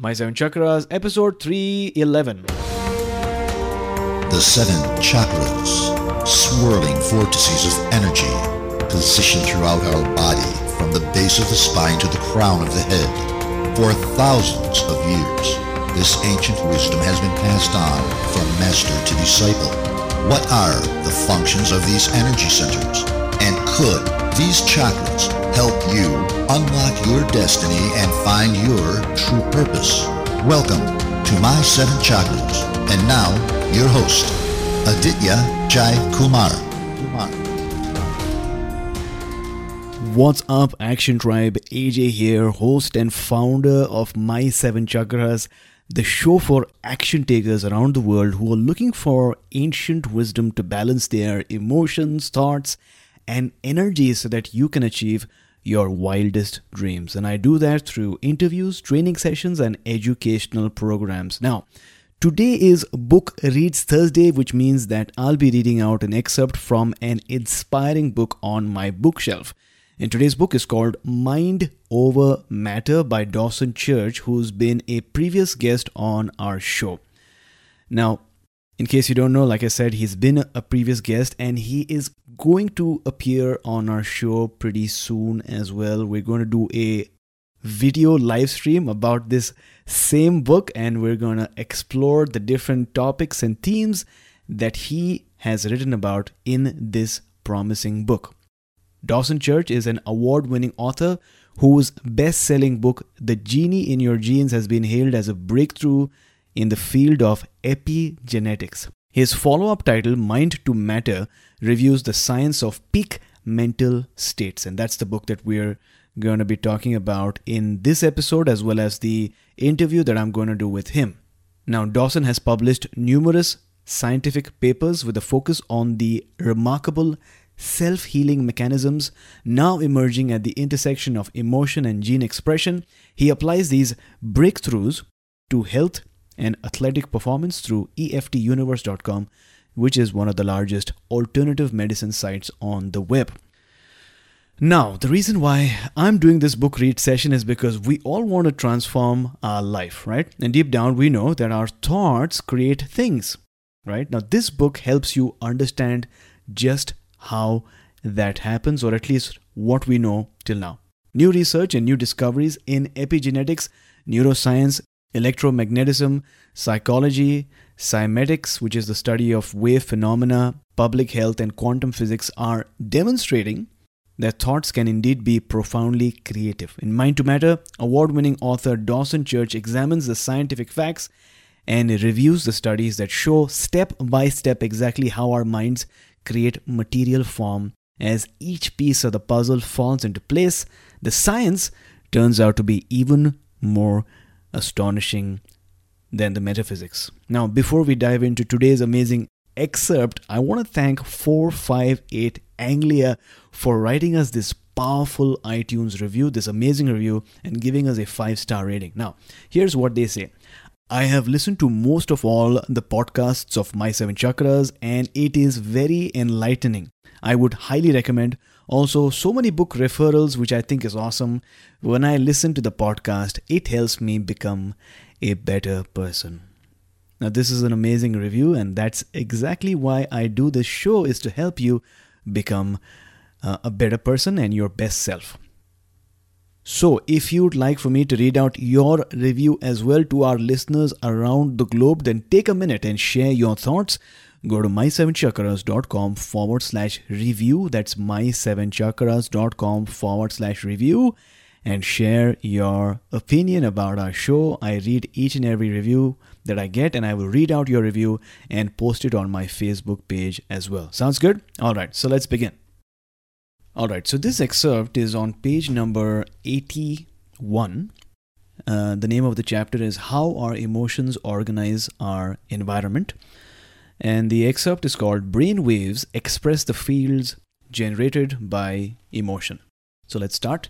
My Seven Chakras, episode 311. The seven chakras, swirling vortices of energy, positioned throughout our body from the base of the spine to the crown of the head. For thousands of years, this ancient wisdom has been passed on from master to disciple. What are the functions of these energy centers? And could these chakras help you unlock your destiny and find your true purpose. Welcome to My Seven Chakras. And now, your host, Aditya Jai Kumar. Kumar. What's up, Action Tribe? AJ here, host and founder of My Seven Chakras, the show for action takers around the world who are looking for ancient wisdom to balance their emotions, thoughts, and energy so that you can achieve your wildest dreams. And I do that through interviews, training sessions, and educational programs. Now, today is Book Reads Thursday, which means that I'll be reading out an excerpt from an inspiring book on my bookshelf. And today's book is called Mind Over Matter by Dawson Church, who's been a previous guest on our show. Now, in case you don't know, like I said, he's been a previous guest and he is going to appear on our show pretty soon as well. We're going to do a video live stream about this same book and we're going to explore the different topics and themes that he has written about in this promising book. Dawson Church is an award winning author whose best selling book, The Genie in Your Genes, has been hailed as a breakthrough in the field of epigenetics. His follow up title, Mind to Matter, reviews the science of peak mental states. And that's the book that we're going to be talking about in this episode, as well as the interview that I'm going to do with him. Now, Dawson has published numerous scientific papers with a focus on the remarkable self healing mechanisms now emerging at the intersection of emotion and gene expression. He applies these breakthroughs to health and athletic performance through EFTUniverse.com, which is one of the largest alternative medicine sites on the web. Now, the reason why I'm doing this book read session is because we all want to transform our life, right? And deep down, we know that our thoughts create things, right? Now, this book helps you understand just how that happens, or at least what we know till now. New research and new discoveries in epigenetics, neuroscience, electromagnetism, psychology, cymatics, which is the study of wave phenomena, public health, and quantum physics, are demonstrating that thoughts can indeed be profoundly creative. In Mind to Matter, award winning author Dawson Church examines the scientific facts and reviews the studies that show step by step exactly how our minds create material form. As each piece of the puzzle falls into place, the science turns out to be even more astonishing than the metaphysics. Now, before we dive into today's amazing excerpt, I want to thank 458 Anglia for writing us this powerful iTunes review, this amazing review, and giving us a five star rating. Now, here's what they say. I have listened to most of all the podcasts of My Seven Chakras, and it is very enlightening. I would highly recommend also, so many book referrals, which I think is awesome. When I listen to the podcast, it helps me become a better person. Now, this is an amazing review, and that's exactly why I do this show is to help you become uh, a better person and your best self. So, if you'd like for me to read out your review as well to our listeners around the globe, then take a minute and share your thoughts go to my7chakras.com forward slash review. That's my7chakras.com forward slash review and share your opinion about our show. I read each and every review that I get and I will read out your review and post it on my Facebook page as well. Sounds good? All right, so let's begin. All right, so this excerpt is on page number 81 Uh, the name of the chapter is How Our Emotions Organize Our Environment. And the excerpt is called Brain Waves Express the Fields Generated by Emotion. So let's start.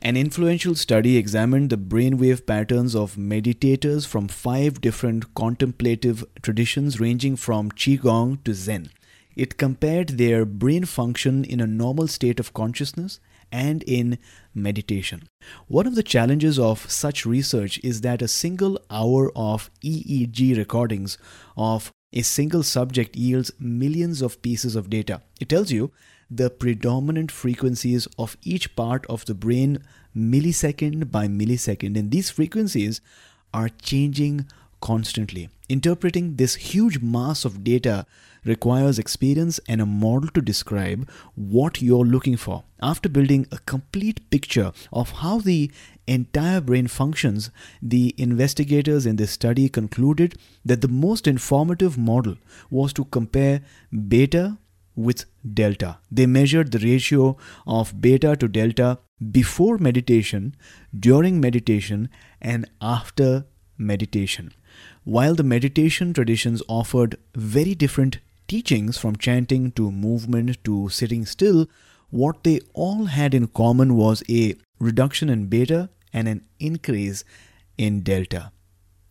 An influential study examined the brainwave patterns of meditators from five different contemplative traditions ranging from Qigong to Zen. It compared their brain function in a normal state of consciousness and in meditation. One of the challenges of such research is that a single hour of EEG recordings of a single subject yields millions of pieces of data. It tells you the predominant frequencies of each part of the brain millisecond by millisecond, and these frequencies are changing constantly. Interpreting this huge mass of data requires experience and a model to describe what you're looking for. After building a complete picture of how the entire brain functions, the investigators in this study concluded that the most informative model was to compare beta with delta. They measured the ratio of beta to delta before meditation, during meditation, and after meditation. While the meditation traditions offered very different teachings from chanting to movement to sitting still, what they all had in common was a reduction in beta and an increase in delta.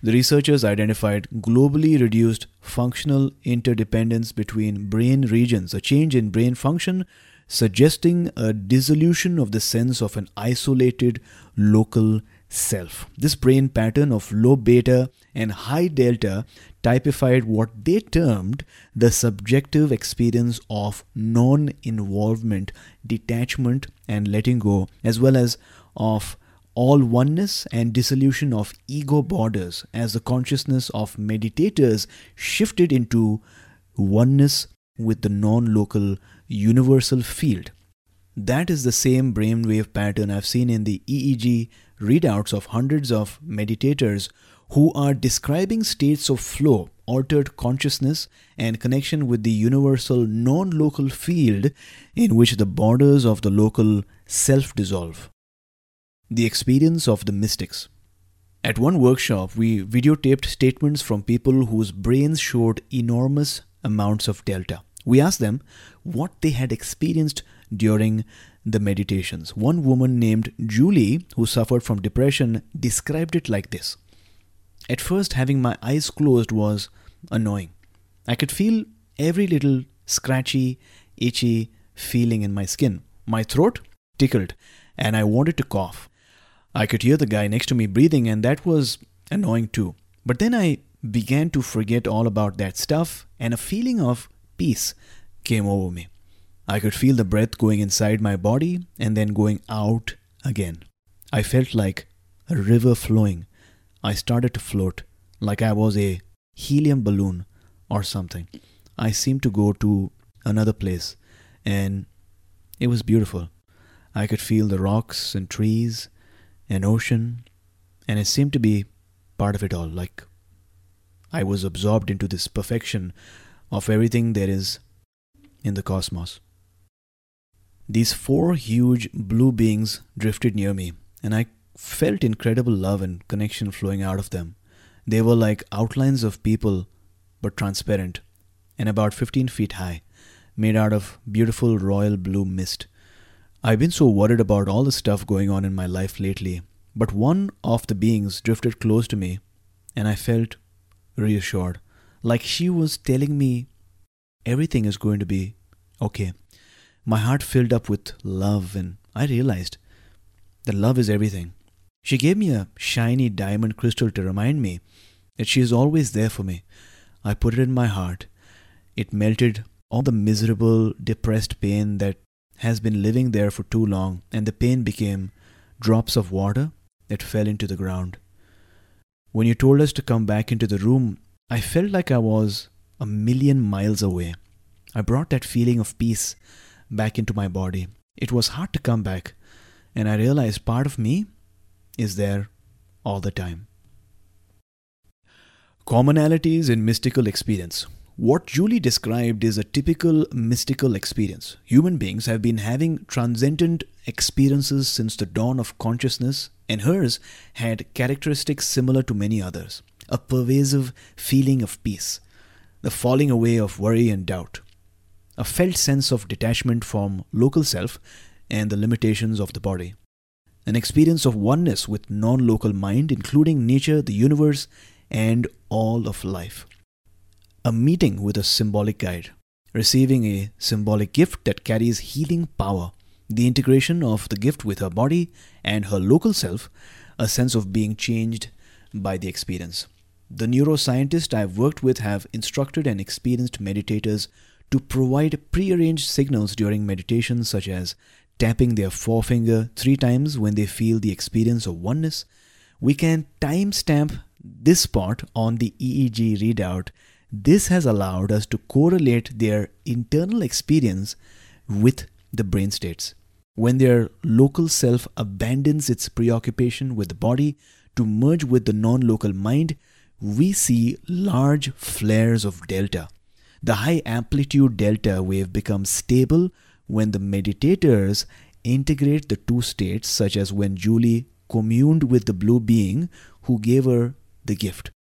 The researchers identified globally reduced functional interdependence between brain regions, a change in brain function suggesting a dissolution of the sense of an isolated local self. This brain pattern of low beta and high delta typified what they termed the subjective experience of non involvement, detachment, and letting go, as well as of all oneness and dissolution of ego borders as the consciousness of meditators shifted into oneness with the non local universal field. That is the same brainwave pattern I've seen in the EEG readouts of hundreds of meditators who are describing states of flow, altered consciousness, and connection with the universal non local field in which the borders of the local self dissolve. The experience of the mystics. At one workshop, we videotaped statements from people whose brains showed enormous amounts of delta. We asked them what they had experienced during the meditations. One woman named Julie, who suffered from depression, described it like this At first, having my eyes closed was annoying. I could feel every little scratchy, itchy feeling in my skin. My throat tickled, and I wanted to cough. I could hear the guy next to me breathing, and that was annoying too. But then I began to forget all about that stuff, and a feeling of peace came over me. I could feel the breath going inside my body and then going out again. I felt like a river flowing. I started to float like I was a helium balloon or something. I seemed to go to another place and it was beautiful. I could feel the rocks and trees an ocean, and it seemed to be part of it all. Like I was absorbed into this perfection of everything there is in the cosmos. These four huge blue beings drifted near me, and I felt incredible love and connection flowing out of them. They were like outlines of people, but transparent, and about 15 feet high, made out of beautiful royal blue mist. I've been so worried about all the stuff going on in my life lately, but one of the beings drifted close to me, and I felt reassured, like she was telling me everything is going to be okay. My heart filled up with love, and I realized that love is everything. She gave me a shiny diamond crystal to remind me that she is always there for me. I put it in my heart. It melted all the miserable, depressed pain that has been living there for too long, and the pain became drops of water that fell into the ground. When you told us to come back into the room, I felt like I was a million miles away. I brought that feeling of peace back into my body. It was hard to come back, and I realized part of me is there all the time. Commonalities in mystical experience. What Julie described is a typical mystical experience. Human beings have been having transcendent experiences since the dawn of consciousness, and hers had characteristics similar to many others a pervasive feeling of peace, the falling away of worry and doubt, a felt sense of detachment from local self and the limitations of the body, an experience of oneness with non local mind, including nature, the universe, and all of life. A meeting with a symbolic guide, receiving a symbolic gift that carries healing power, the integration of the gift with her body and her local self, a sense of being changed by the experience. The neuroscientists I've worked with have instructed and experienced meditators to provide prearranged signals during meditation, such as tapping their forefinger three times when they feel the experience of oneness. We can timestamp this part on the EEG readout this has allowed us to correlate their internal experience with the brain states. When their local self abandons its preoccupation with the body to merge with the non local mind, we see large flares of delta. The high amplitude delta wave becomes stable when the meditators integrate the two states, such as when Julie communed with the blue being who gave her the gift.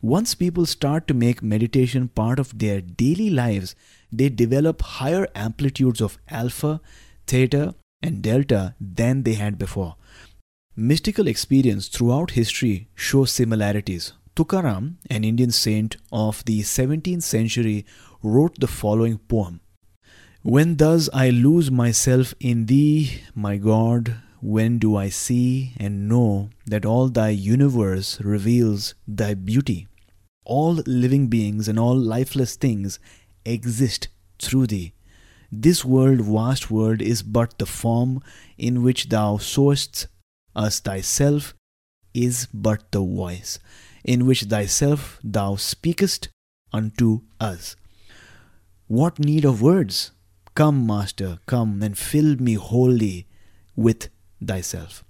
Once people start to make meditation part of their daily lives, they develop higher amplitudes of alpha, theta, and delta than they had before. Mystical experience throughout history shows similarities. Tukaram, an Indian saint of the 17th century, wrote the following poem When thus I lose myself in thee, my God, when do I see and know that all thy universe reveals thy beauty? All living beings and all lifeless things exist through thee. This world, vast world, is but the form in which thou sowest us thyself, is but the voice in which thyself thou speakest unto us. What need of words? Come, Master, come and fill me wholly with thyself.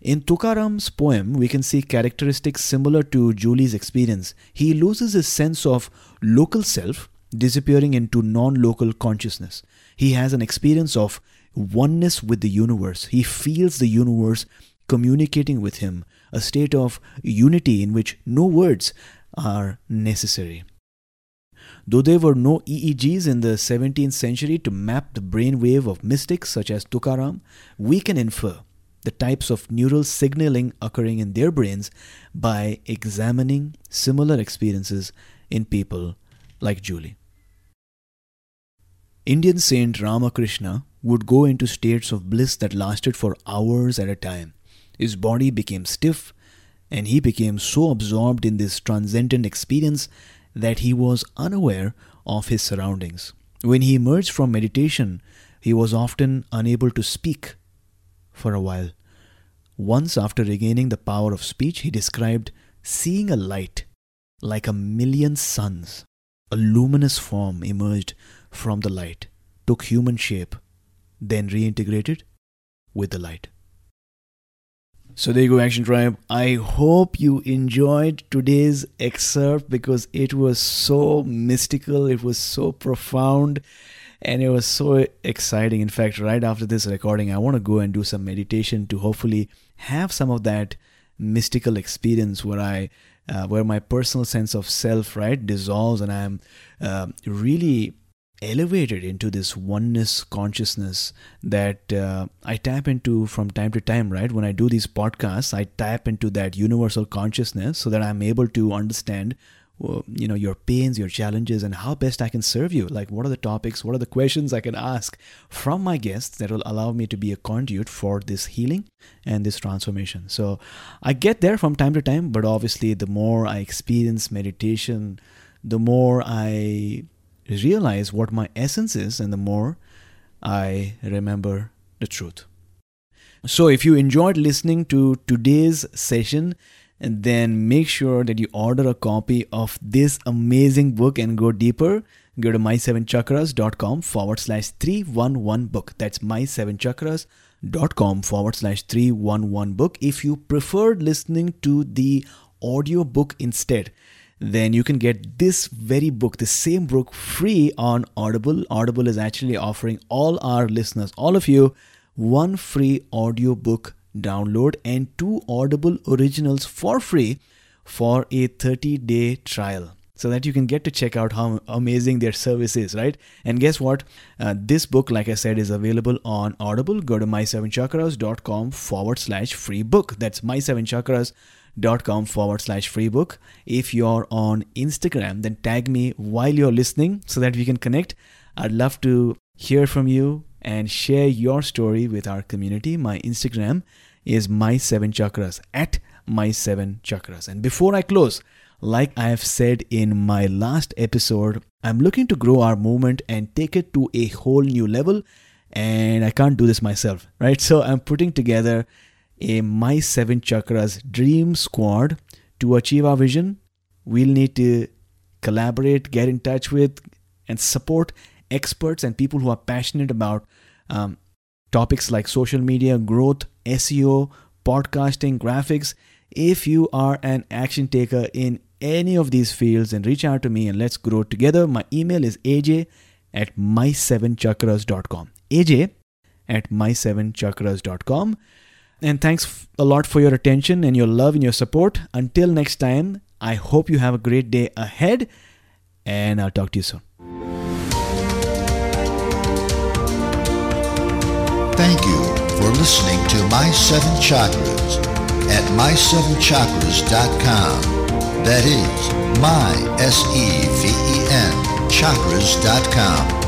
In Tukaram's poem, we can see characteristics similar to Julie's experience. He loses his sense of local self, disappearing into non local consciousness. He has an experience of oneness with the universe. He feels the universe communicating with him, a state of unity in which no words are necessary. Though there were no EEGs in the 17th century to map the brainwave of mystics such as Tukaram, we can infer the types of neural signaling occurring in their brains by examining similar experiences in people like Julie. Indian saint Ramakrishna would go into states of bliss that lasted for hours at a time. His body became stiff, and he became so absorbed in this transcendent experience that he was unaware of his surroundings. When he emerged from meditation, he was often unable to speak for a while. Once, after regaining the power of speech, he described seeing a light like a million suns. A luminous form emerged from the light, took human shape, then reintegrated with the light. So there you go, Action Tribe. I hope you enjoyed today's excerpt because it was so mystical, it was so profound, and it was so exciting. In fact, right after this recording, I want to go and do some meditation to hopefully have some of that mystical experience where I, uh, where my personal sense of self, right, dissolves and I'm uh, really elevated into this oneness consciousness that uh, I tap into from time to time, right? When I do these podcasts, I tap into that universal consciousness so that I'm able to understand you know your pains your challenges and how best i can serve you like what are the topics what are the questions i can ask from my guests that will allow me to be a conduit for this healing and this transformation so i get there from time to time but obviously the more i experience meditation the more i realize what my essence is and the more i remember the truth so if you enjoyed listening to today's session then make sure that you order a copy of this amazing book and go deeper. Go to my7chakras.com forward slash 311 book. That's my7chakras.com forward slash 311 book. If you preferred listening to the audio book instead, then you can get this very book, the same book, free on Audible. Audible is actually offering all our listeners, all of you, one free audiobook download and two Audible originals for free for a 30 day trial so that you can get to check out how amazing their service is, right? And guess what? Uh, this book, like I said, is available on Audible. Go to my7chakras.com forward slash free book. That's my7chakras.com forward slash free book. If you're on Instagram, then tag me while you're listening so that we can connect. I'd love to hear from you and share your story with our community. My Instagram is my7chakras at my7chakras. And before I close, like I have said in my last episode, I'm looking to grow our movement and take it to a whole new level. And I can't do this myself, right? So I'm putting together a My Seven Chakras Dream Squad to achieve our vision. We'll need to collaborate, get in touch with, and support experts and people who are passionate about um, topics like social media, growth, SEO, podcasting, graphics. If you are an action taker in any of these fields and reach out to me and let's grow together. My email is aj at my7chakras.com. aj at my7chakras.com. And thanks a lot for your attention and your love and your support. Until next time, I hope you have a great day ahead and I'll talk to you soon. Thank you for listening to My Seven Chakras at my7chakras.com. That is my, S-E-V-E-N, chakras.com.